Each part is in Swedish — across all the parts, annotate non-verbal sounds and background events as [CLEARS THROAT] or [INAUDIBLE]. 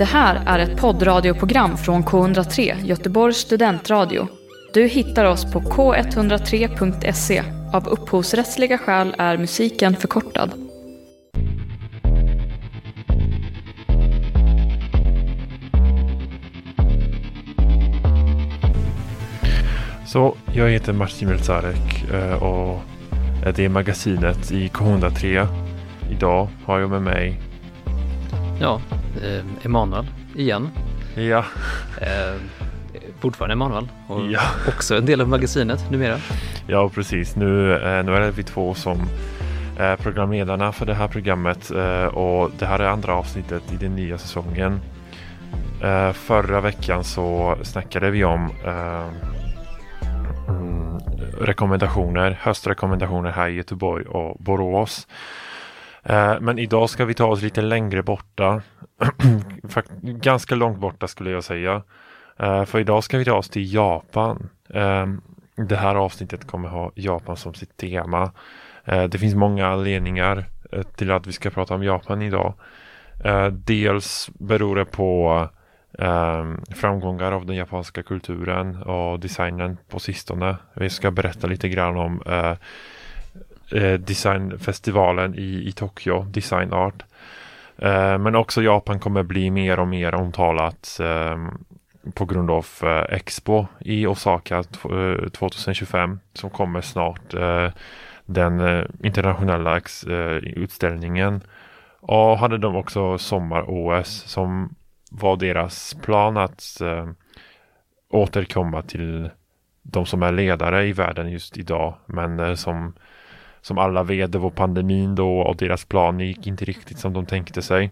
Det här är ett poddradioprogram från K103, Göteborgs studentradio. Du hittar oss på k103.se. Av upphovsrättsliga skäl är musiken förkortad. Så jag heter Martin Melzarek eh, och det är magasinet i K103. Idag har jag med mig Ja, eh, Emanuel igen. Ja, Eh, fortfarande Emanuel och Ja. också en del av magasinet numera. ja precis. Nu, eh, nu är det vi två som är programledarna för det här programmet eh, och det här är andra avsnittet i den nya säsongen. Eh, Förra veckan så snackade vi om eh, mm, rekommendationer, höstrekommendationer här i Göteborg och Borås. Eh, men idag ska vi ta oss lite längre borta. [CLEARS THROAT] Ganska långt borta skulle jag säga. Eh, för idag ska vi ta oss till Japan. Eh, det här avsnittet kommer ha Japan som sitt tema. Det finns många anledningar till att vi ska prata om Japan idag. Dels beror det på framgångar av den japanska kulturen och designen på sistone. Vi ska berätta lite grann om eh, designfestivalen i, i Tokyo, Design Art. Eh, men också Japan kommer bli mer och mer omtalat eh, på grund av eh, Expo i Osaka 2025 eh, som kommer snart. Eh, den eh, internationella ex, eh, utställningen. Och hade de också sommar-OS som var deras plan att eh, återkomma till de som är ledare i världen just idag. Men eh, som, som alla det var pandemin då och deras plan gick inte riktigt som de tänkte sig.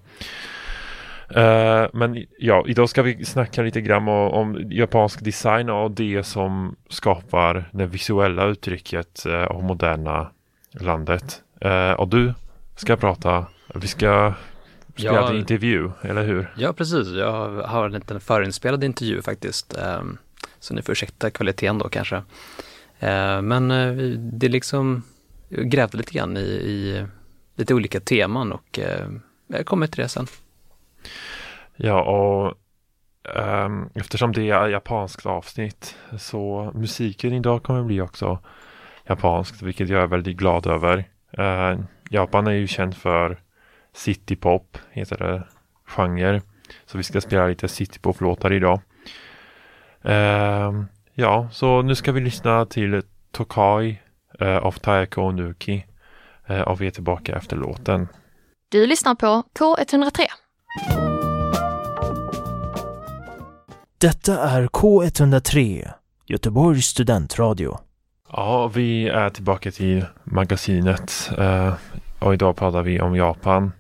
Eh, men ja, idag ska vi snacka lite grann om, om japansk design och det som skapar det visuella uttrycket eh, av moderna landet. Eh, och du ska prata, vi ska spela Ja. en intervju, eller hur? Ja, precis. Jag har en liten förinspelad intervju faktiskt. ehm, Så ni får ursäkta kvaliteten då kanske. Men det är liksom, grävde lite grann i, i lite olika teman och eh, jag kommer till det sen. Ja, och um, eftersom det är japanskt avsnitt så musiken idag kommer bli också japanskt, vilket jag är väldigt glad över. Uh, Japan är ju känd för citypop, heter det, genre. Så vi ska spela lite citypop-låtar idag. Uh, ja, så nu ska vi lyssna till Tokai eh, av Taeko Onuki eh, och vi är tillbaka efter låten. Du lyssnar på K103. Detta är K103, Göteborgs studentradio. Ja, vi är tillbaka till magasinet eh, och idag pratar vi om Japan.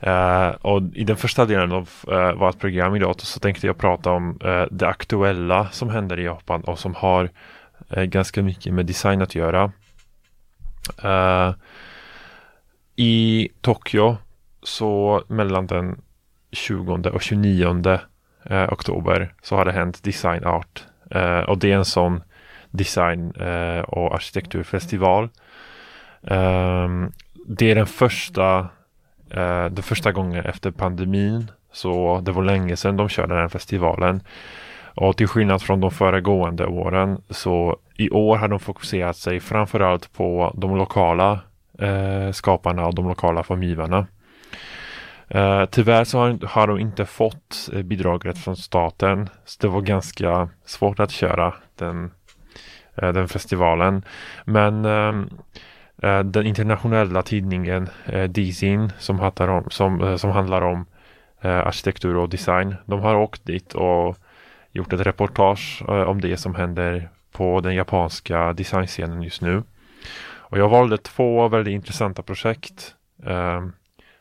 Eh, och i den första delen av eh, vårt program idag så tänkte jag prata om eh, det aktuella som händer i Japan och som har eh, ganska mycket med design att göra. Uh, I Tokyo så mellan den 20 och 29 eh, oktober så har det hänt Design Art eh, och det är en sån design eh, och arkitekturfestival. Ehm, det är den första, eh, den första gången efter pandemin. Så det var länge sedan de körde den här festivalen. Och till skillnad från de föregående åren så i år har de fokuserat sig framförallt på de lokala eh, skaparna och de lokala formgivarna. Eh, tyvärr så har, har de inte fått eh, bidraget från staten. Så det var ganska svårt att köra den eh, den festivalen. Men ehm, eh, den internationella tidningen eh, Dizin som, om, som, eh, som handlar om eh, arkitektur och design. De har åkt dit och gjort ett reportage eh, om det som händer på den japanska designscenen just nu. Och jag valde två väldigt intressanta projekt eh,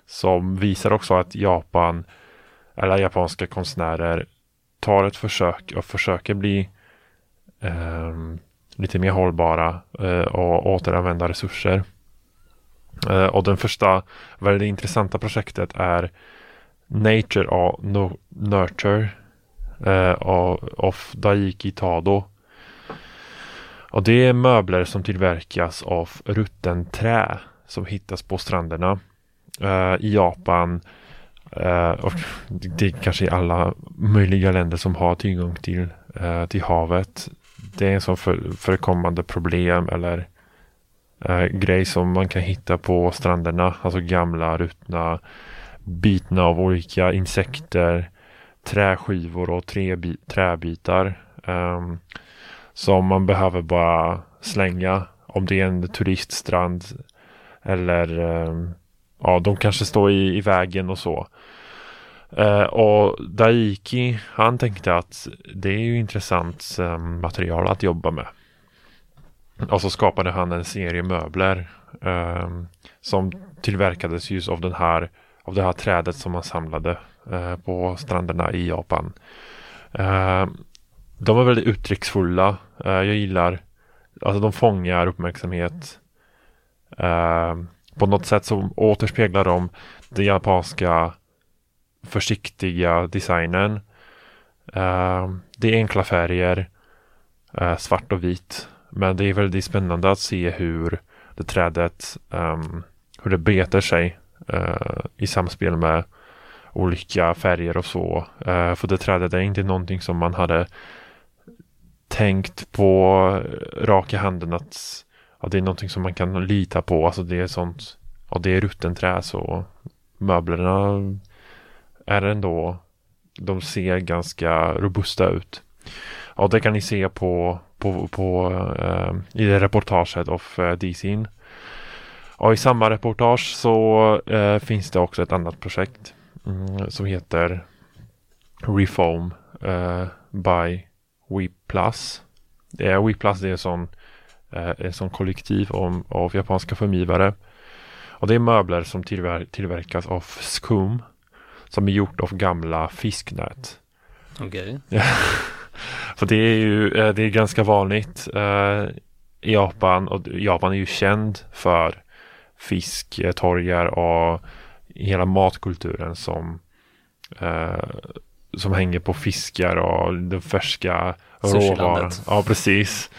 som visar också att Japan eller japanska konstnärer tar ett försök och försöker bli eh, lite mer hållbara eh, och återanvända resurser. Eh, och den första väldigt intressanta projektet är Nature och no Nurture eh, av, av Daiki Tado. Och det är möbler som tillverkas av rutten trä som hittas på stränderna. uh, I Japan Uh, och det är kanske i alla möjliga länder som har tillgång till, uh, till havet. Det är en sån för, förekommande problem eller grej som man kan hitta på stränderna. Alltså gamla ruttna bitna av olika insekter, träskivor och träbi träbitar. Um, som man behöver bara slänga om det är en turiststrand eller eh, ja, de kanske står i, i vägen och så. Uh, och Daiki, han tänkte att det är ju intressant um, material att jobba med. Och så skapade han en serie möbler um, som tillverkades just av den här av det här trädet som han samlade uh, på stränderna i Japan. Uh, de är väldigt uttrycksfulla. Eh, jag gillar, alltså de fångar uppmärksamhet. Eh, på något sätt så återspeglar de den japanska försiktiga designen. Uh, det är enkla färger, uh, svart och vit. Men det är väldigt spännande att se hur det trädet, um, hur det beter sig uh, i samspel med olika färger och så. för det trädet är inte någonting som man hade tänkt på raka handen att, ja, det är någonting som man kan lita på. Alltså det är sånt, och det är rutten trä så möblerna är ändå de ser ganska robusta ut. Och det kan ni se på, på, på eh, i det reportaget av eh, DCin. Och i samma reportage så eh, finns det också ett annat projekt mm, som heter Reform eh, by We Plus. Det är We Plus det är en sån, en sån kollektiv om, av japanska formgivare. Och det är möbler som tillver tillverkas av skum som är gjort av gamla fisknät. Okej. Okay. [LAUGHS] För det är ju eh, det är ganska vanligt eh, i Japan och Japan är ju känd för fisktorgar och hela matkulturen som eh, som hänger på fiskar och den färska råvaran. Ja, precis.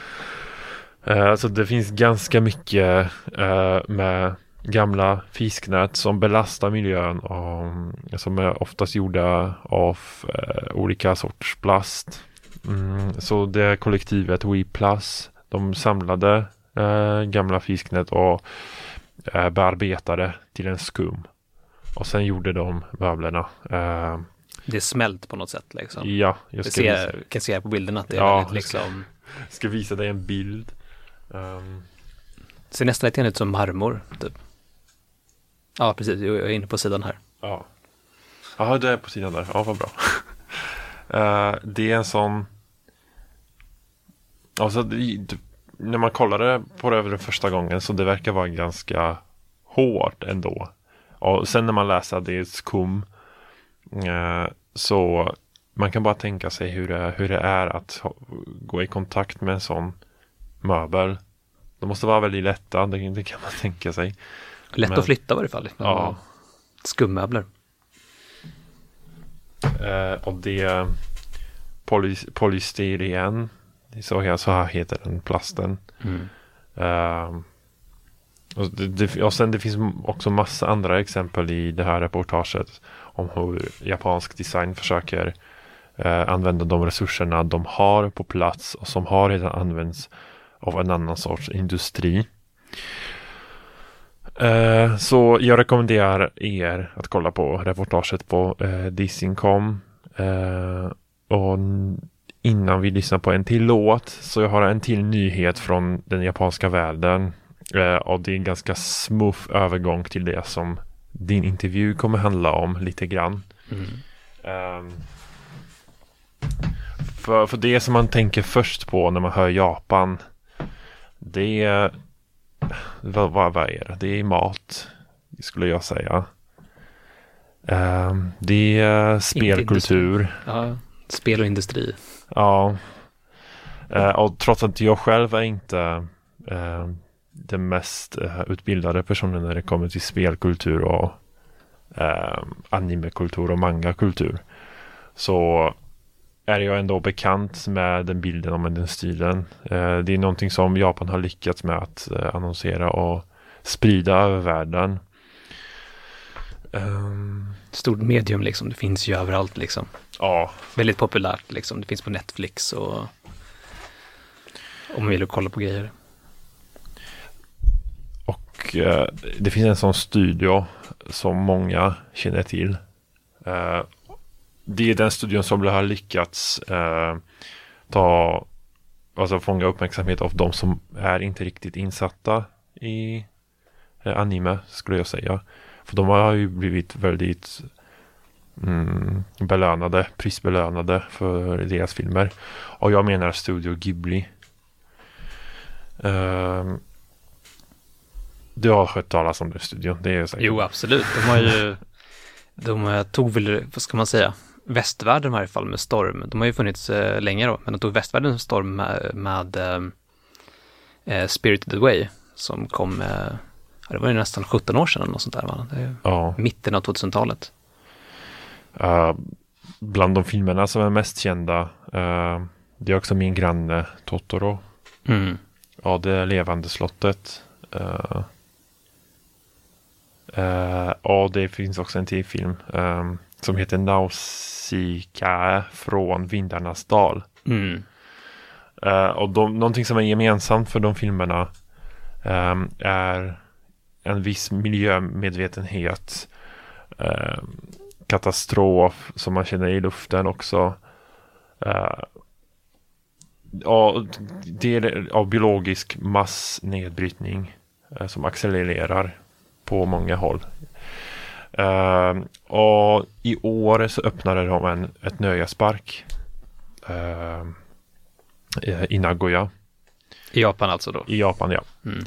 Eh, så det finns ganska mycket eh, med gamla fisknät som belastar miljön och som är oftast gjorda av eh, olika sorts plast. Mm, så det kollektivet We Plus de samlade gamla fisknät och bearbetade till en skum. Och sen gjorde de möblerna. Det är smält på något sätt liksom? Ja, jag ska ser, visa. kan se på bilden att det är ja, väldigt liksom ska, [LAUGHS] ska visa dig en bild. Um... Ser nästan lite ut som marmor, typ. Ja, precis. Jag är inne på sidan här. Ja. Jaha, du är på sidan där. Ja, vad bra. uh, [LAUGHS] det är en sån... Alltså, det, när man kollade på det den första gången så det verkar vara ganska hårt ändå. Och sen när man läser att det är skum så man kan bara tänka sig hur det, hur det är att gå i kontakt med en sån möbel. De måste vara väldigt lätta, det, det kan man [LAUGHS] tänka sig. Lätt Men, att flytta i varje fall. Ja. Skummöbler. Eh, och det poly, polystyren. Så, så här heter den plasten. Mm. Eh, och, det, det, och sen det finns också massa andra exempel i det här reportaget om hur japansk design försöker eh, använda de resurserna de har på plats och som har redan använts av en annan sorts industri. Eh, så jag rekommenderar er att kolla på reportaget på eh, Disincom. Eh, och innan vi lyssnar på en till låt så jag har en till nyhet från den japanska världen. Eh, och det är en ganska smooth övergång till det som din intervju kommer handla om lite grann. Mm. Um, för, för det som man tänker först på när man hör Japan det är vad, vad, vad är det? Det är mat, skulle jag säga. Uh, det är spelkultur. Ja, spel och industri. Ja. Uh, och trots att jag själv är inte uh, den mest uh, utbildade personen när det kommer till spelkultur och animekultur och mangakultur. Så är jag ändå bekant med den bilden och med den stilen. Eh, det är någonting som Japan har lyckats med att eh, annonsera och sprida över världen. ehm, Stort medium liksom, det finns ju överallt liksom. ja, Väldigt populärt liksom, det finns på Netflix och om man vill kolla på grejer och eh, det finns en sån studio som många känner till. Eh, det är den studion som har lyckats eh, ta, alltså fånga uppmärksamhet av de som är inte riktigt insatta i eh, anime skulle jag säga. För de har ju blivit väldigt mm, belönade, prisbelönade för deras filmer. Och jag menar Studio Ghibli. Ehm, du har hört talas om den studion, det är jag säker Jo, absolut. De har ju, de eh, tog väl, vad ska man säga, västvärlden i varje fall med storm. De har ju funnits eh, länge då, men de tog västvärlden med storm med, med eh, Spirited Away som kom, eh, det var ju nästan 17 år sedan något sånt där va? Det är Ja. mitten av 2000-talet. Eh, bland de filmerna som är mest kända, eh, det är också min granne Totoro. Mm. Ja, det levande slottet. Uh, och det finns också en till film eh, som heter Nausicaa från Vindarnas dal. Mm. Eh, och de, någonting som är gemensamt för de filmerna eh, är en viss miljömedvetenhet. eh, katastrof som man känner i luften också. Uh, ja, del av biologisk massnedbrytning eh, som accelererar på många håll. Eh, och i år så öppnade de en, ett nöjespark eh, i Nagoya I Japan alltså då. i Japan. Ja. Mm.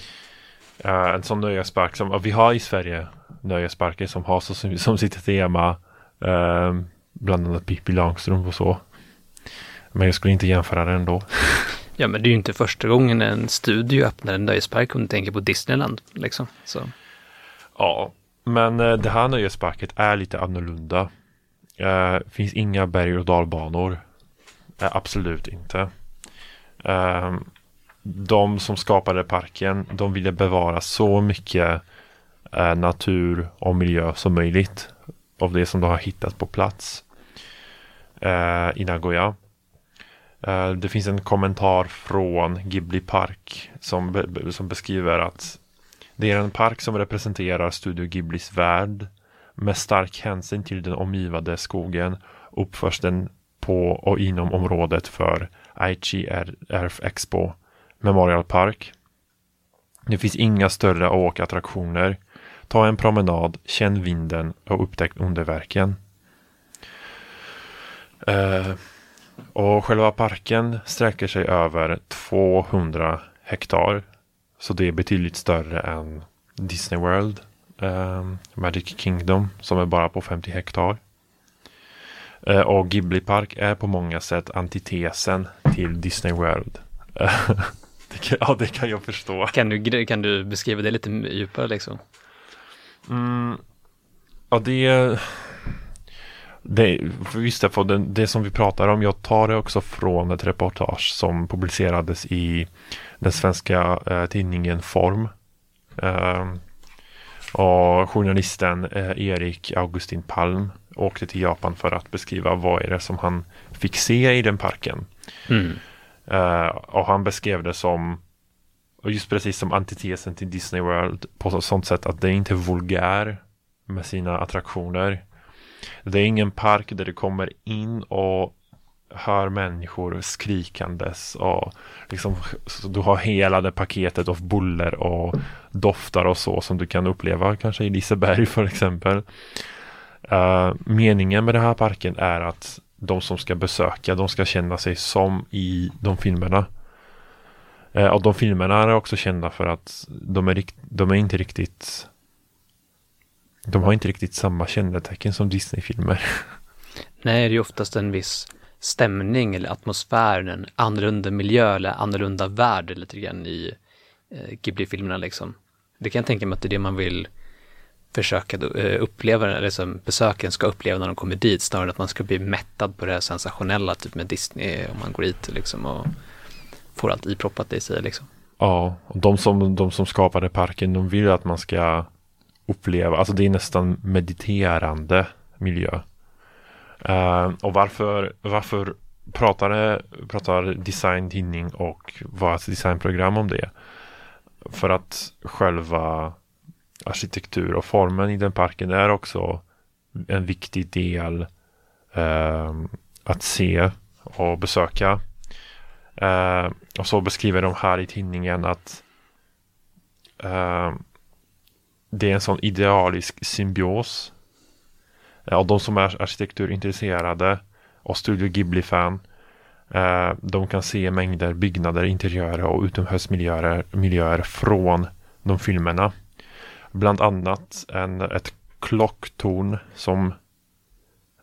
Eh, en sån nöjespark som vi har i Sverige nöjesparker som har så, som, som sitt tema bland annat Pippi Långstrump och så. Men jag skulle inte jämföra den då. [LAUGHS] Ja, men det är ju inte första gången en studio öppnar en nöjespark om du tänker på Disneyland. Liksom. Så. Ja, men eh, det här nöjesparket är lite annorlunda. Eh, finns inga berg och dalbanor. Eh, absolut inte. Eh, de som skapade parken, de ville bevara så mycket eh, natur och miljö som möjligt av det som de har hittat på plats eh, i Nagoya. Det finns en kommentar från Ghibli Park som, be- som beskriver att det är en park som representerar Studio Ghiblis värld. Med stark hänsyn till den omgivande skogen uppförs den på och inom området för Aichi Earth Expo Memorial Park. Det finns inga större åkattraktioner. Ta en promenad, känn vinden och upptäck underverken. Eh, och själva parken sträcker sig över 200 hektar. Så det är betydligt större än Disney World, eh, Magic Kingdom som är bara på 50 hektar. Eh, och Ghibli Park är på många sätt antitesen till Disney World. [LAUGHS] Det kan, ja, det kan jag förstå. Kan, du, kan du beskriva det lite djupare liksom? Mm, ja, det... Det, visst, det, för det, det som vi pratar om, jag tar det också från ett reportage som publicerades i den svenska eh, tidningen Form. Eh, och journalisten eh, Erik Augustin Palm åkte till Japan för att beskriva vad är det som han fick se i den parken. Mm. Eh, och han beskrev det som och just precis som antitesen till Disney World på så- sånt sätt att det är inte vulgär med sina attraktioner. Det är ingen park där du kommer in och hör människor skrikandes och liksom du har hela det paketet av buller och doftar och så som du kan uppleva kanske i Liseberg för exempel. Uh, meningen med den här parken är att de som ska besöka, de ska känna sig som i de filmerna. Uh, och de filmerna är också kända för att de är, rikt- de är inte riktigt de har inte riktigt samma kännetecken som Disney-filmer. [LAUGHS] Nej, det är ju oftast en viss stämning eller atmosfär, en annorlunda miljö eller annorlunda värld lite grann i eh, Ghibli-filmerna liksom. Det kan jag tänka mig att det är det man vill försöka eh, uppleva, eller som besökaren ska uppleva när de kommer dit, snarare än att man ska bli mättad på det här sensationella, typ med Disney, om man går dit liksom och får allt iproppat i sig liksom. Ja, och de som, de som skapade parken, de vill att man ska uppleva, alltså det är nästan mediterande miljö. Uh, och varför, varför pratar, pratar design tidning och vårt designprogram om det? För att själva arkitektur och formen i den parken är också en viktig del uh, att se och besöka. Uh, och så beskriver de här i tidningen att uh, det är en sån idealisk symbios. Och de som är arkitekturintresserade och Studio Ghibli-fan eh, de kan se mängder byggnader, interiörer och utomhusmiljöer miljöer från de filmerna. Bland annat en, ett klocktorn som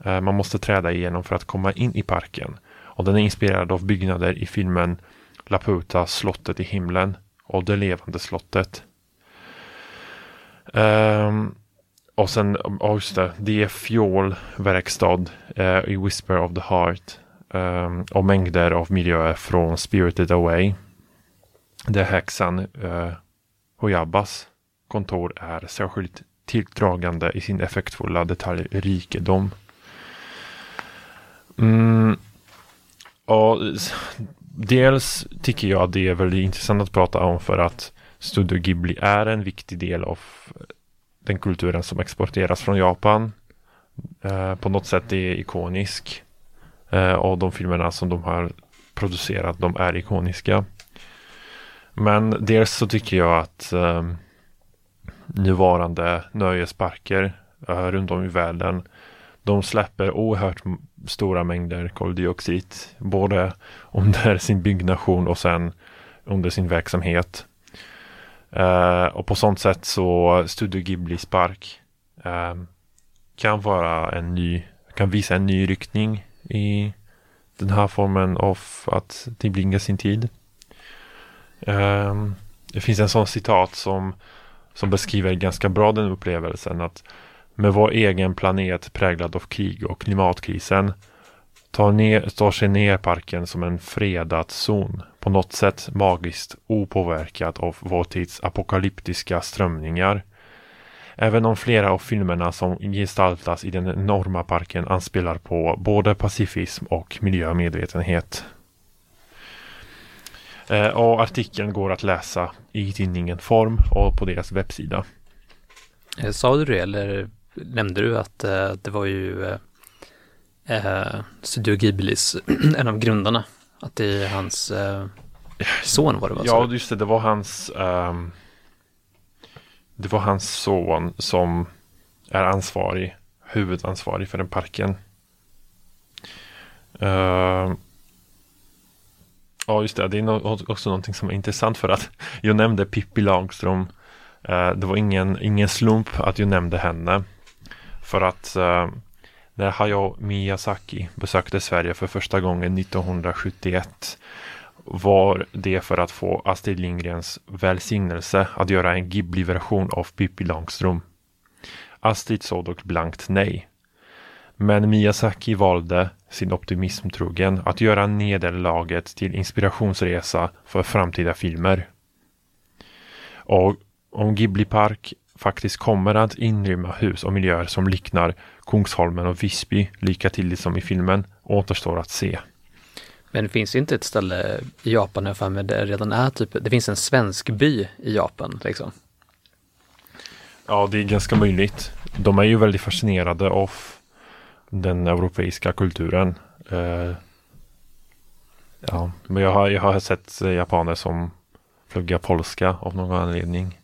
eh, man måste träda igenom för att komma in i parken. Och den är inspirerad av byggnader i filmen Laputa, slottet i himlen och det levande slottet. Um, och sen, oh just det, det är fiolverkstad uh, eh, i Whisper of the Heart. Um, och mängder av miljöer från Spirited Away. Där häxan uh, Hoyabas kontor är särskilt tilldragande i sin effektfulla detaljrikedom. Mm. Och dels tycker jag att det är väldigt intressant att prata om för att Studio Ghibli är en viktig del av eh, den kulturen som exporteras från Japan. Eh, på något sätt är ikonisk. Eh, och de filmerna som de har producerat, de är ikoniska. Men dels så tycker jag att eh, nuvarande nöjesparker eh, runt om i världen de släpper oerhört stora mängder koldioxid. Både under [LAUGHS] sin byggnation och sen under sin verksamhet. Uh, och på sånt sätt så Studio Ghiblis park uh, kan vara en ny, kan visa en ny riktning i den här formen av att tillbringa sin tid. Uh, det finns en sån citat som, som beskriver ganska bra den upplevelsen att med vår egen planet präglad av krig och klimatkrisen tar, ner, tar sig ner parken som en fredad zon, på något sätt magiskt opåverkad av vår tids apokalyptiska strömningar. Även om flera av filmerna som gestaltas i den enorma parken anspelar på både pacifism och miljömedvetenhet. Eh, och artikeln går att läsa i tidningen Form och på deras webbsida. Eh, sa du det eller nämnde du att eh, det var ju eh Studio Ghiblis, [CLEARS THROAT] en av grundarna, att det är hans eh, son var det va? Ja, just det, det var hans um, det var hans son som är ansvarig, huvudansvarig för den parken. Uh, ja, just det, det är också någonting som är intressant för att [LAUGHS] jag nämnde Pippi Lagström. Uh, det var ingen, ingen slump att jag nämnde henne. För att uh, när Hayao Miyazaki besökte Sverige för första gången 1971 var det för att få Astrid Lindgrens välsignelse att göra en Ghibli-version av Pippi Långstrump. Astrid sa dock blankt nej. Men Miyazaki valde, sin optimism trogen, att göra nederlaget till inspirationsresa för framtida filmer. Och om Ghibli Park faktiskt kommer att inrymma hus och miljöer som liknar Kungsholmen och Visby lika tydligt som i filmen återstår att se. Men det finns inte ett ställe i Japan jag för mig det redan är typ, det finns en svensk by i Japan liksom. Ja, det är ganska möjligt. De är ju väldigt fascinerade av den europeiska kulturen. Uh, ja, men jag har, jag har sett japaner som pluggar polska av någon anledning.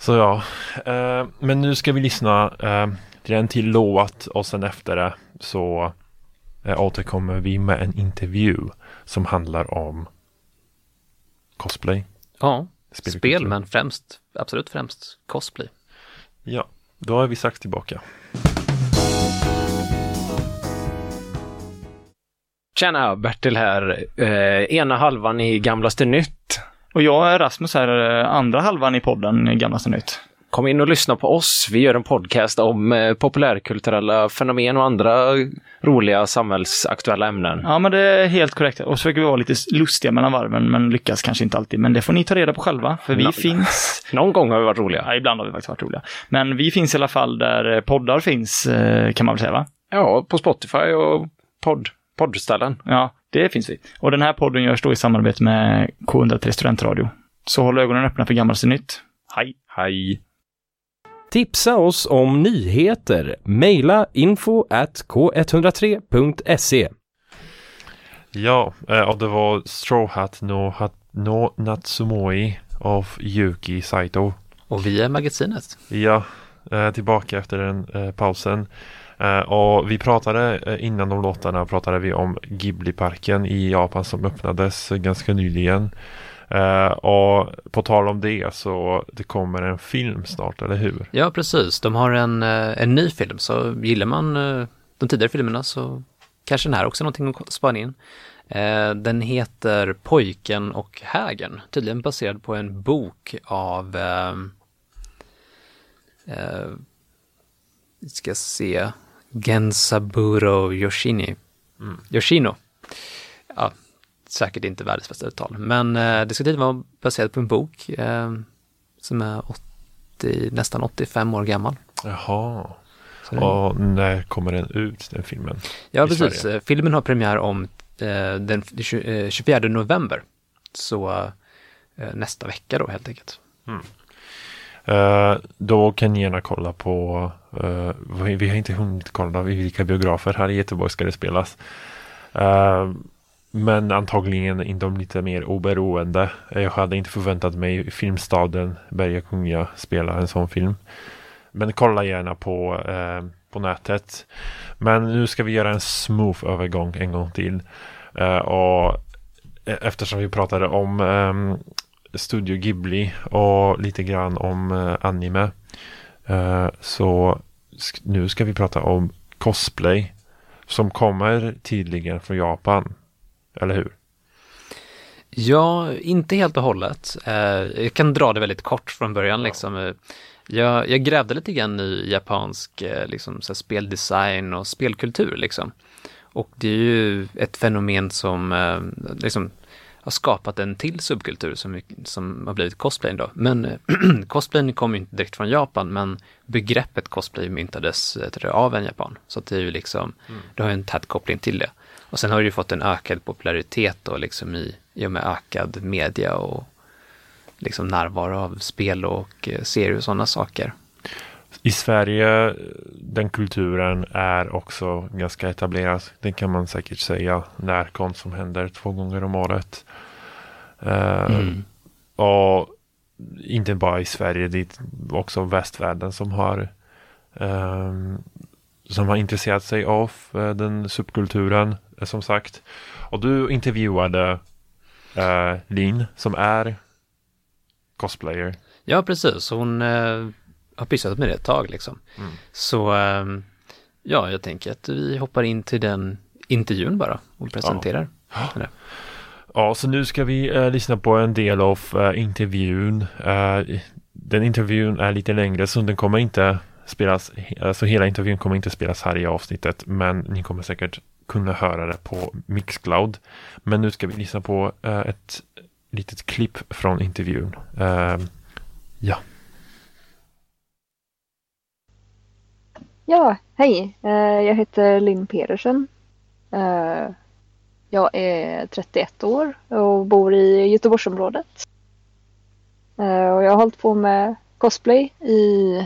Så ja, eh, men nu ska vi lyssna eh, till en till låt och sen efter det så eh, återkommer vi med en intervju som handlar om cosplay. Ja, spel men främst, absolut främst cosplay. Ja, då är vi strax tillbaka. Tjena, Bertil här. Eh, ena halvan i Gamlaste Nytt. Och jag är Rasmus här, andra halvan i podden Gamlaste Nytt. Kom in och lyssna på oss. Vi gör en podcast om eh, populärkulturella fenomen och andra roliga samhällsaktuella ämnen. Ja, men det är helt korrekt. Och så försöker vi vara lite lustiga mellan varven, men lyckas kanske inte alltid. Men det får ni ta reda på själva, för vi Ja. finns... [LAUGHS] Någon gång har vi varit roliga. Ja, ibland har vi faktiskt varit roliga. Men vi finns i alla fall där eh, poddar finns, eh, kan man väl säga, va? Ja, på Spotify och podd, poddställen. Ja, det finns vi. Och den här podden görs då i samarbete med K103 Studentradio. Så håll ögonen öppna för gammalt och nytt. Hej! Hej! Tipsa oss om nyheter. Maila info at k103.se. Ja, eh, och det var Straw Hat no, hat, no Natsumoi av Yuki Saito. Och vi är magasinet. Ja, eh, tillbaka efter den eh, pausen. Eh, och vi pratade eh, innan de låtarna pratade vi om Ghibli-parken i Japan som öppnades ganska nyligen. Uh, och på tal om det så det kommer en film snart, eller hur? Ja, precis. De har en, en ny film, så gillar man de tidigare filmerna så kanske den här också är någonting att spana in. Uh, Den heter Pojken och hägen, tydligen baserad på en bok av uh, vi ska se, Gensaburo Yoshini. Yoshino. Ja, säkert inte världens bästa uttal, men eh, det ska tydligen vara baserat på en bok eh, som är 80, nästan 85 år gammal. Jaha. Och när kommer den ut, den filmen? Ja, precis. Sverige. Eh, Filmen har premiär om eh, den tju- eh, 24 november. Så eh, nästa vecka då helt enkelt. Eh, Eh, då kan ni gärna kolla på, eh, vi har inte hunnit kolla vilka biografer här i Göteborg ska det spelas. Eh, men antagligen inte de lite mer oberoende. Jag hade inte förväntat mig Filmstaden Berga Kunga spela en sån film. Men kolla gärna på, eh, på nätet. Men nu ska vi göra en smooth övergång en gång till. Eh, och e-, eftersom vi pratade om eh, Studio Ghibli och lite grann om eh, anime. Eh, så nu ska vi prata om cosplay. Som kommer tydligen från Japan. Eller hur? Ja, inte helt och hållet. Eh, jag kan dra det väldigt kort från början liksom. Jag, jag grävde lite grann i japansk liksom, speldesign och spelkultur liksom. Och det är ju ett fenomen som liksom har skapat en till subkultur som, som har blivit cosplayen då. Men eh, [CLEARS THROAT] cosplayen kommer ju inte direkt från Japan, men begreppet cosplay myntades eh, jag, av en japan. Så det är ju liksom, det har ju en tät koppling till det. Och sen har det ju fått en ökad popularitet då liksom i, i och med ökad media och liksom närvaro av spel och eh, serier och sådana saker. I Sverige, den kulturen är också ganska etablerad. Det kan man säkert säga. Närkonst som händer två gånger om året. Eh, Mm. Och inte bara i Sverige, det är också västvärlden som har ehm, som har intresserat sig av eh, den subkulturen, eh, som sagt. Och du intervjuade uh, Lin som är cosplayer. Ja, precis. Hon har pysslat med det ett tag liksom. Mm. Så eh, ja, jag tänker att vi hoppar in till den intervjun bara och presenterar. [GASPS] det. Ja, så nu ska vi eh, lyssna på en del av eh, intervjun. Eh, den intervjun är lite längre så den kommer inte spelas, alltså hela intervjun kommer inte spelas här i avsnittet, men ni kommer säkert kunna höra det på Mixcloud. Men nu ska vi lyssna på eh, ett litet klipp från intervjun. Eh, ja. Ja, hej. Eh, Jag heter Linn Pedersen. Eh, Jag är 31 år och bor i Göteborgsområdet. Eh, Och jag har hållit på med cosplay i,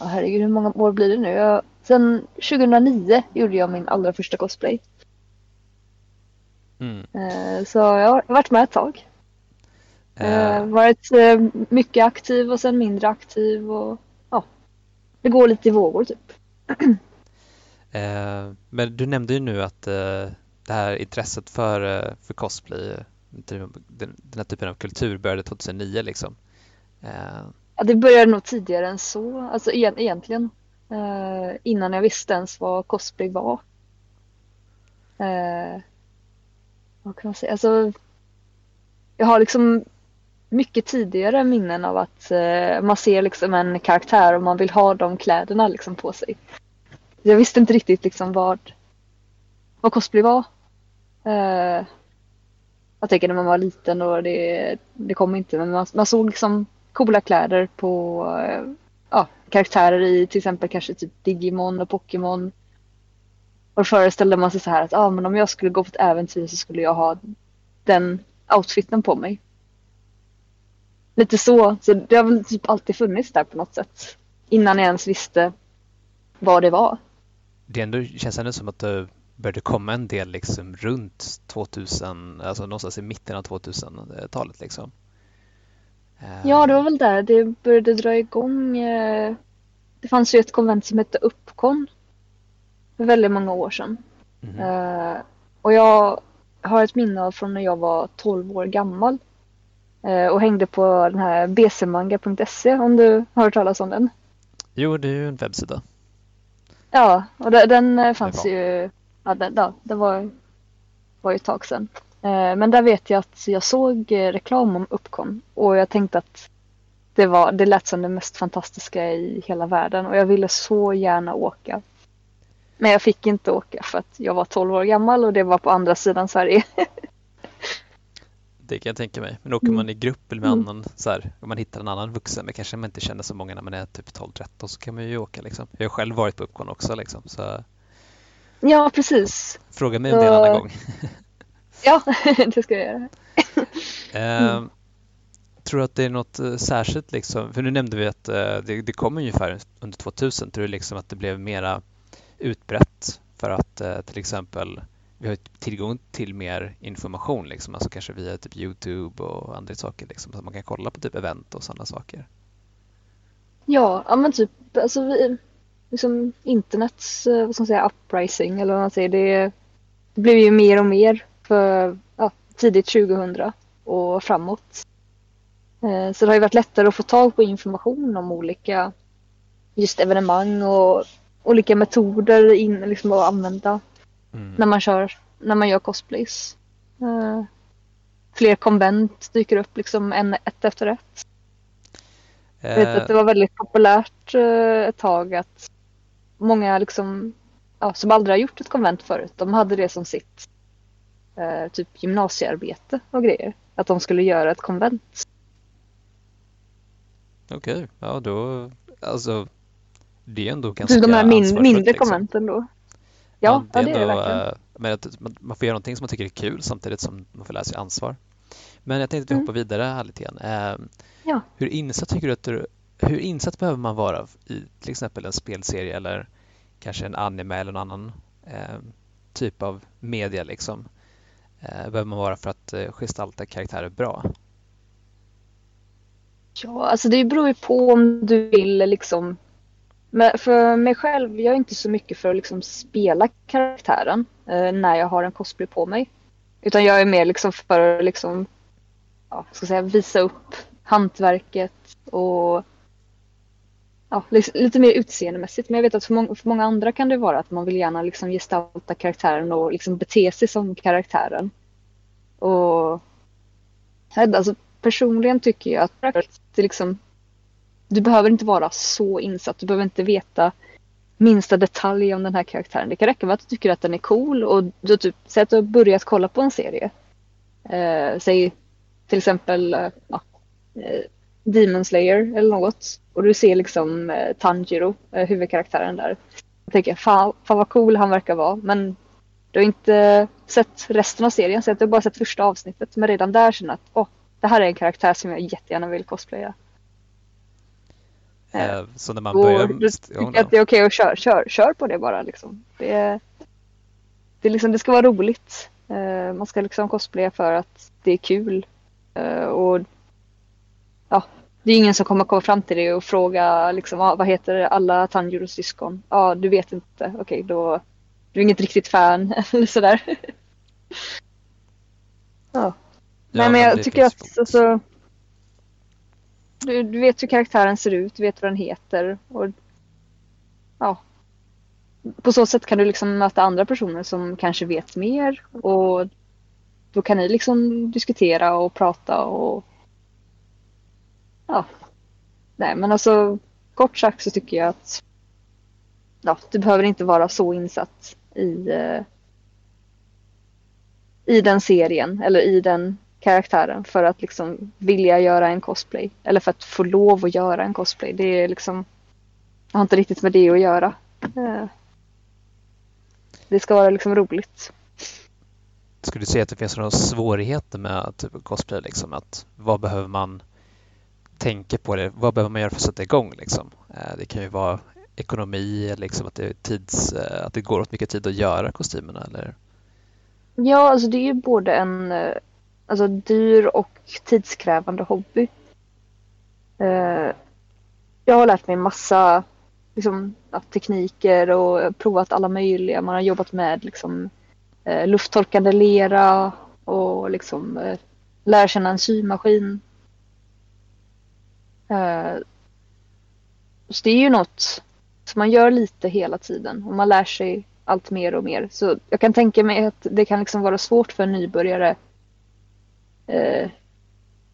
oh, herregud hur många år blir det nu? Jag, sen 2009 gjorde jag min allra första cosplay. Mm. Så jag har varit med ett tag. Eh, Varit mycket aktiv och sen mindre aktiv och det går lite i vågor typ. [CLEARS THROAT] Eh, men du nämnde ju nu att eh, det här intresset för, eh, för cosplay, eh, den, den här typen av kultur började 2009 liksom. Eh, Ja, det började nog tidigare än så, alltså egentligen. Eh, innan jag visste ens vad cosplay var. Vad kan man säga? Alltså, jag har liksom mycket tidigare minnen av att eh, man ser liksom en karaktär och man vill ha de kläderna liksom på sig. Jag visste inte riktigt liksom vad, vad cosplay var. Eh, jag tänker när man var liten och det, det kom inte men man, man såg liksom coola kläder på eh, ja, karaktärer i till exempel kanske typ Digimon och Pokémon. Och då föreställde man sig så här att ah, men om jag skulle gå på ett äventyr så skulle jag ha den outfiten på mig. Lite så, så det har väl typ alltid funnits där på något sätt. Innan jag ens visste vad det var. Det ändå, känns ändå som att det började komma en del liksom runt 2000, alltså någonstans i mitten av 2000-talet liksom. Ja, det var väl där det började dra igång. eh, Det fanns ju ett konvent som hette Uppkon. För väldigt många år sedan. Eh, Och jag har ett minne av från när jag var 12 år gammal. Eh, Och hängde på den här bcmanga.se om du har hört talas om den. Jo, det är ju en webbsida. Ja, och de- den eh, fanns Det ju, ja, den, ja, det var, var ju ett tag sedan. Eh, Men där vet jag att jag såg reklam om Uppkon och jag tänkte att det, var, det lät som det mest fantastiska i hela världen och jag ville så gärna åka. Men jag fick inte åka för att jag var 12 år gammal och det var på andra sidan Sverige. [LAUGHS] Det kan jag tänka mig. Men åker Mm. man i grupp eller med Mm. annan, så här, om man hittar en annan vuxen, men kanske man inte känner så många när man är typ 12-13 så kan man ju åka liksom. Jag har själv varit på Uppkon också liksom, så ja, precis. fråga mig om det en annan Så- gång. [LAUGHS] Ja, [LAUGHS] det ska jag göra. [LAUGHS] Eh, Tror du att det är något eh, särskilt liksom, för nu nämnde vi att eh, det, det kom ungefär under 2000, tror du liksom att det blev mera utbrett för att eh, till exempel vi har tillgång till mer information liksom, alltså kanske via typ Youtube och andra saker liksom, så man kan kolla på typ event och sådana saker. Ja, ja men typ alltså vi, liksom internets, eh, vad ska man säga, uprising eller vad man säger. Det, det blev ju mer och mer för ja, tidigt 2000 och framåt. Eh, så det har ju varit lättare att få tag på information om olika just evenemang och olika metoder in, liksom att använda Mm. när man kör, när man gör cosplays. Eh, Fler konvent dyker upp liksom en, ett efter ett. Jag vet att det var väldigt populärt eh, ett tag att många liksom, ja, som aldrig har gjort ett konvent förut, de hade det som sitt eh, typ gymnasiearbete och grejer. Att de skulle göra ett konvent. Okej, ja då, alltså det är ändå ganska Typ de här min, mindre liksom. konventen då. Ja, ja, det är det verkligen. eh, men att man, man får göra någonting som man tycker är kul samtidigt som man får lära sig ansvar. Men jag tänkte att vi Mm. hoppar vidare här lite grann. Eh, Ja. Hur insatt tycker du att du, hur insatt behöver man vara i till exempel en spelserie eller kanske en anime eller någon annan eh, typ av media liksom? Eh, behöver man vara för att eh, gestalta karaktärer bra? Ja, alltså det beror ju på om du vill liksom. Men för mig själv, jag är inte så mycket för att liksom spela karaktären eh, när jag har en cosplay på mig. Utan jag är mer liksom för att liksom, ja, ska säga, visa upp hantverket och ja, lite mer utseendemässigt. Men jag vet att för, många- för många andra kan det vara att man vill gärna liksom gestalta karaktären och liksom bete sig som karaktären. Och alltså, personligen tycker jag att det liksom, du behöver inte vara så insatt. Du behöver inte veta minsta detalj om den här karaktären. Det kan räcka med att du tycker att den är cool och du typ, säg att du har börjat kolla på en serie. Eh, säg till exempel eh, ja, eh, Demon Slayer eller något. Och du ser liksom eh, Tanjiro, eh, huvudkaraktären där. Jag tänker, fan, fan vad cool han verkar vara. Men du har inte sett resten av serien, så att du har bara sett första avsnittet. Men redan där känner att åh, det här är en karaktär som jag jättegärna vill cosplaya. Eh, Eh, så när man Och börjar... du Ja, tycker att det är okej att köra, kör, kör på det bara liksom. Det, det, liksom, det ska vara roligt. Eh, man ska liksom cosplaya för att det är kul. Eh, och ja, det är ingen som kommer komma fram till dig och fråga liksom, ah, vad heter alla Tanjiros syskon? Ja, ah, du vet inte. Okej, då du är inget riktigt fan [LAUGHS] eller sådär. ja. Nej, men jag tycker att alltså, du, du vet hur karaktären ser ut, du vet vad den heter. Och, ja. På så sätt kan du liksom möta andra personer som kanske vet mer. Och då kan ni liksom diskutera och prata och ja. Nej men alltså kort sagt så tycker jag att ja, du behöver inte vara så insatt i eh, i den serien eller i den karaktären för att liksom vilja göra en cosplay. Eller för att få lov att göra en cosplay. Det är liksom jag har inte riktigt med det att göra. Eh, det ska vara liksom roligt. Skulle du säga att det finns några svårigheter med typ cosplay? Liksom? Att vad behöver man tänka på det? Vad behöver man göra för att sätta igång? Liksom? Eh, det kan ju vara ekonomi, liksom att, det tids, eh, att det går åt mycket tid att göra kostymerna. Eller? Ja, alltså det är ju både en alltså, dyr och tidskrävande hobby. Eh, jag har lärt mig massa liksom, tekniker och provat alla möjliga. Man har jobbat med liksom, eh, lufttorkande lera och liksom eh, känna en symaskin. Eh, så det är ju något som man gör lite hela tiden och man lär sig allt mer och mer. Så jag kan tänka mig att det kan liksom vara svårt för en nybörjare eh,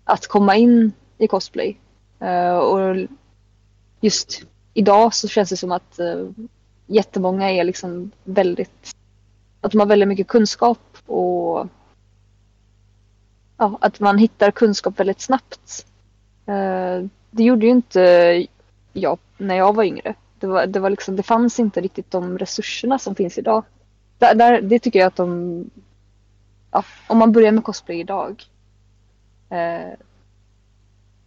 att komma in i cosplay. Eh, och just idag så känns det som att eh, jättemånga är liksom väldigt, att de har väldigt mycket kunskap och ja, att man hittar kunskap väldigt snabbt. Eh, det gjorde ju inte jag när jag var yngre. Det, var, det, var liksom, det fanns inte riktigt de resurserna som finns idag. Där, där, det tycker jag att de... Ja, om man börjar med cosplay idag Eh,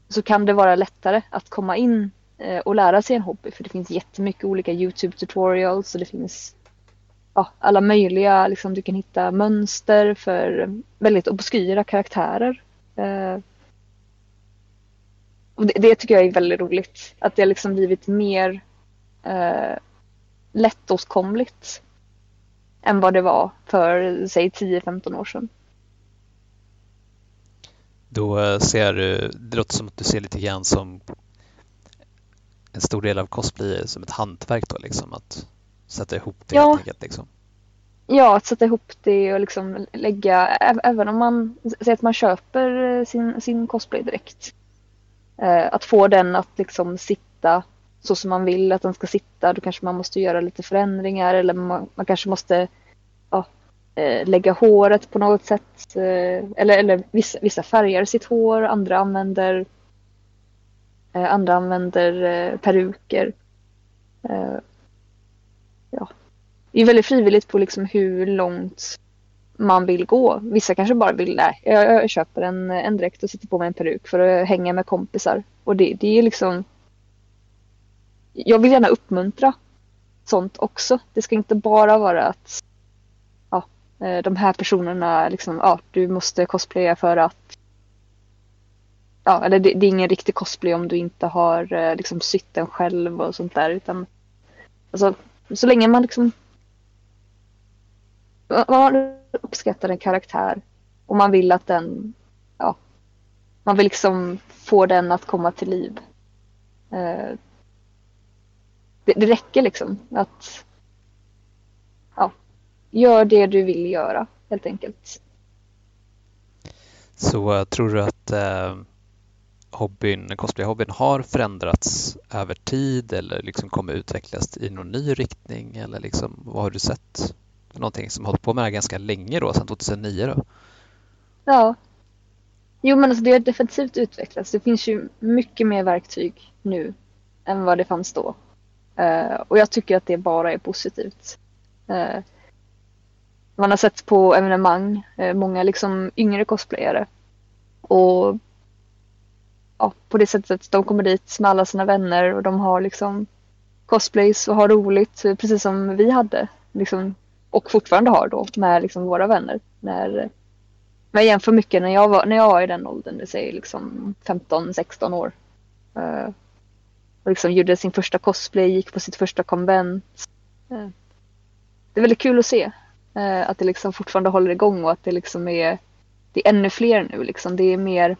så kan det vara lättare att komma in Eh, och lära sig en hobby. För det finns jättemycket olika YouTube tutorials och det finns ja, alla möjliga, liksom, du kan hitta mönster för väldigt obskyra karaktärer. Eh, och det, det, tycker jag är väldigt roligt. Att det har liksom blivit mer eh, lättåtkomligt än vad det var för säg 10-15 år sedan. Då eh, ser du, det låter som att du ser lite grann som en stor del av cosplay är som ett hantverk då liksom att sätta ihop det ja. helt enkelt liksom. Ja, att sätta ihop det och liksom lägga, även om man säger att man köper eh, sin, sin cosplay direkt. Eh, att få den att liksom sitta så som man vill att den ska sitta. Då kanske man måste göra lite förändringar eller man, man kanske måste ja, eh, lägga håret på något sätt. Eh, eller eller vissa, vissa färgar sitt hår, andra använder Eh, andra använder eh, peruker. Eh, ja. Det är väldigt frivilligt på liksom hur långt man vill gå. Vissa kanske bara vill, nej, jag, jag köper en, en dräkt och sätter på mig en peruk för att hänga med kompisar. Och det, det är liksom... Jag vill gärna uppmuntra sånt också. Det ska inte bara vara att Eh, de här personerna, liksom, ja, du måste cosplaya för att ja, eller det, det, är ingen riktig cosplay om du inte har eh, liksom sytt den själv och sånt där. Utan, alltså, så länge man liksom man uppskattar en karaktär och man vill att den, ja, man vill liksom få den att komma till liv. Eh, det, det räcker liksom att, gör det du vill göra helt enkelt. Så uh, tror du att uh, hobbyn, cosplayhobbyn har förändrats över tid eller liksom kommer utvecklas i någon ny riktning eller liksom, vad har du sett? Någonting som hållit på med det här ganska länge då, sedan 2009 då? Ja. Jo men alltså det har definitivt utvecklats. Det finns ju mycket mer verktyg nu än vad det fanns då. Uh, och jag tycker att det bara är positivt. Uh, man har sett på evenemang, eh, många liksom yngre cosplayare. Och ja, på det sättet de kommer dit med alla sina vänner och de har liksom cosplays och har roligt eh, precis som vi hade. Liksom, och fortfarande har då med liksom våra vänner. När, men jag jämför mycket när jag var, när jag var i den åldern, det säger liksom 15-16 år. Uh, och liksom gjorde sin första cosplay, gick på sitt första konvent. Uh, det är väldigt kul att se Eh, att det liksom fortfarande håller igång och att det liksom är, det är ännu fler nu. Liksom. Det är mer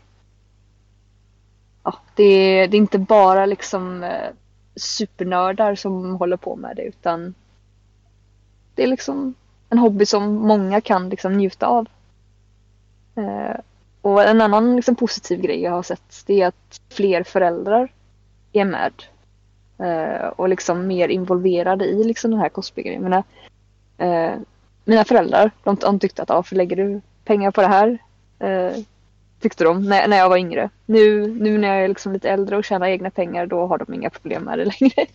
ja, det, är, det är inte bara liksom eh, supernördar som håller på med det utan det är liksom en hobby som många kan liksom njuta av. Eh, Och en annan liksom, positiv grej jag har sett det är att fler föräldrar är med. Eh, och liksom mer involverade i liksom, den här cosplaygrejen. Eh, mina föräldrar de, de tyckte att varför lägger du pengar på det här? Eh, tyckte de när, när jag var yngre. Nu, nu när jag är liksom lite äldre och tjänar egna pengar då har de inga problem med det längre.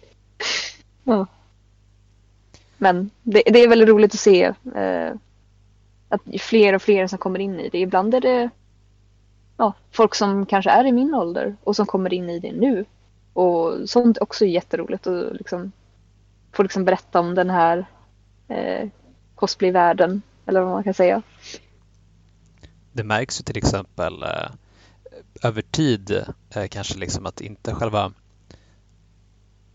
[LAUGHS] ja. Men det, det, är väldigt roligt att se eh, att fler och fler som kommer in i det. Ibland är det ja, folk som kanske är i min ålder och som kommer in i det nu. Och sånt är också jätteroligt att liksom få liksom berätta om den här eh, cosplayvärlden, eller vad man kan säga. Det märks ju till exempel eh, över tid eh, kanske liksom att inte själva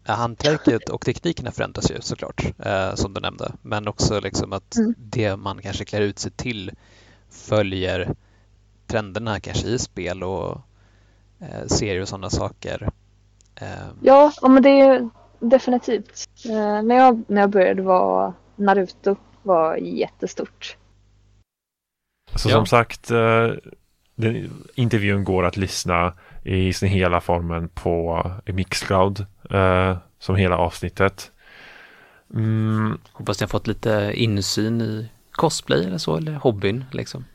hantverket och teknikerna förändras ju såklart, eh, som du nämnde, men också liksom att mm. det man kanske klär ut sig till följer trenderna kanske i spel och eh, serier och sådana saker. Eh. Ja, men det är definitivt. Eh, när, jag, när jag började var Naruto var jättestort. Så ja. som sagt, eh, den, intervjun går att lyssna i sin hela formen på Mixcloud eh, som hela avsnittet. Mm. Hoppas ni har fått lite insyn i cosplay eller så, eller hobbyn liksom.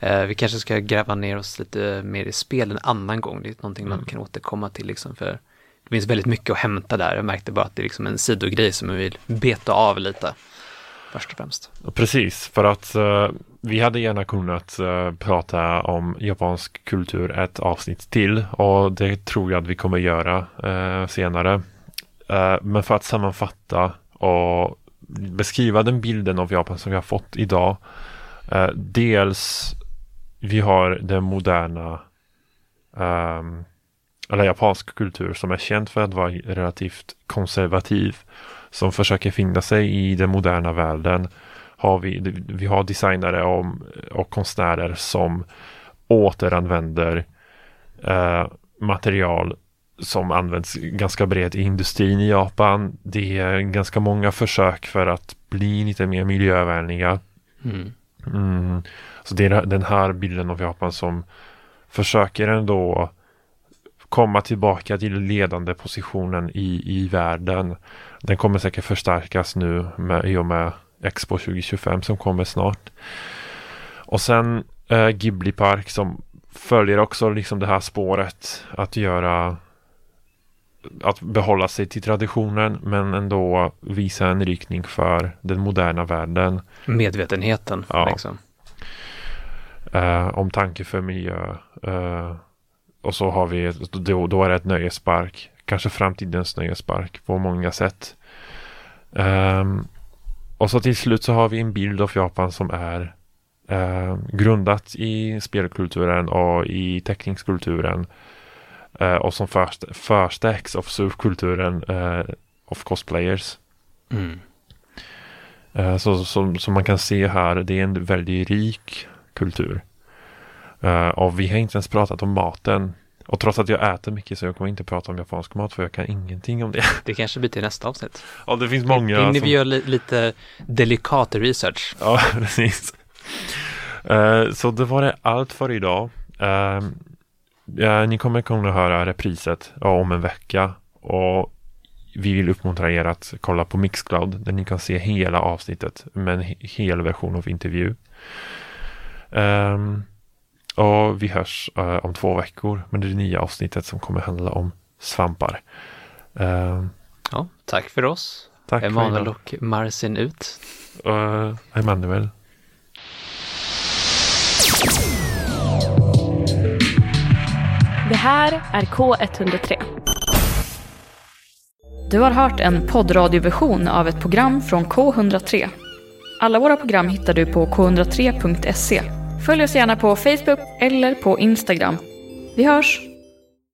Eh, vi kanske ska gräva ner oss lite mer i spel en annan gång. Det är någonting mm. man kan återkomma till liksom för det finns väldigt mycket att hämta där. Jag märkte bara att det är liksom en sidogrej som jag vill beta av lite. Först och främst. Precis, för att uh, vi hade gärna kunnat uh, prata om japansk kultur ett avsnitt till och det tror jag att vi kommer göra uh, senare. men för att sammanfatta och beskriva den bilden av Japan som vi har fått idag. dels vi har den moderna um, eller japansk kultur som är känd för att vara relativt konservativ som försöker finna sig i den moderna världen har vi, vi har designare och, och konstnärer som återanvänder eh, material som används ganska brett i industrin i Japan. Det är ganska många försök för att bli lite mer miljövänliga. Mm. Mm. Så det är den här bilden av Japan som försöker ändå komma tillbaka till ledande positionen i, i världen. Den kommer säkert förstärkas nu med, i och med Expo 2025 som kommer snart. Och sen eh, Ghibli Park som följer också liksom det här spåret att göra att behålla sig till traditionen men ändå visa en riktning för den moderna världen. Medvetenheten. Ja. Liksom. Eh, om tanke för miljö. Eh, och så har vi, då, då är det ett nöjespark. Kanske framtidens nöjespark på många sätt. Um, och så till slut så har vi en bild av Japan som är uh, grundat i spelkulturen och i teckningskulturen. Uh, och som först, förstärks av subkulturen uh, of cosplayers. Mm. Uh, så som man kan se här, det är en väldigt rik kultur. Uh, och vi har inte ens pratat om maten. Och trots att jag äter mycket så jag kommer inte prata om japansk mat för jag kan ingenting om det. [LAUGHS] Det kanske blir till nästa avsnitt. Ja, det finns många. Innan som... vi gör li lite delikat research. Ja, [LAUGHS] precis. Uh, så det var det allt för idag. Uh, uh, ni kommer kunna höra repriset om en vecka. Och vi vill uppmuntra er att kolla på Mixcloud där ni kan se hela avsnittet med en hel version av intervju. Um, och vi hörs uh, om två veckor med det nya avsnittet som kommer handla om svampar. Uh, ja, tack för oss. Tack Emanuel och Marcin ut. Uh, Emanuel. Det här är K103. Du har hört en poddradioversion av ett program från K103. Alla våra program hittar du på k103.se Följ oss gärna på Facebook eller på Instagram. Vi hörs!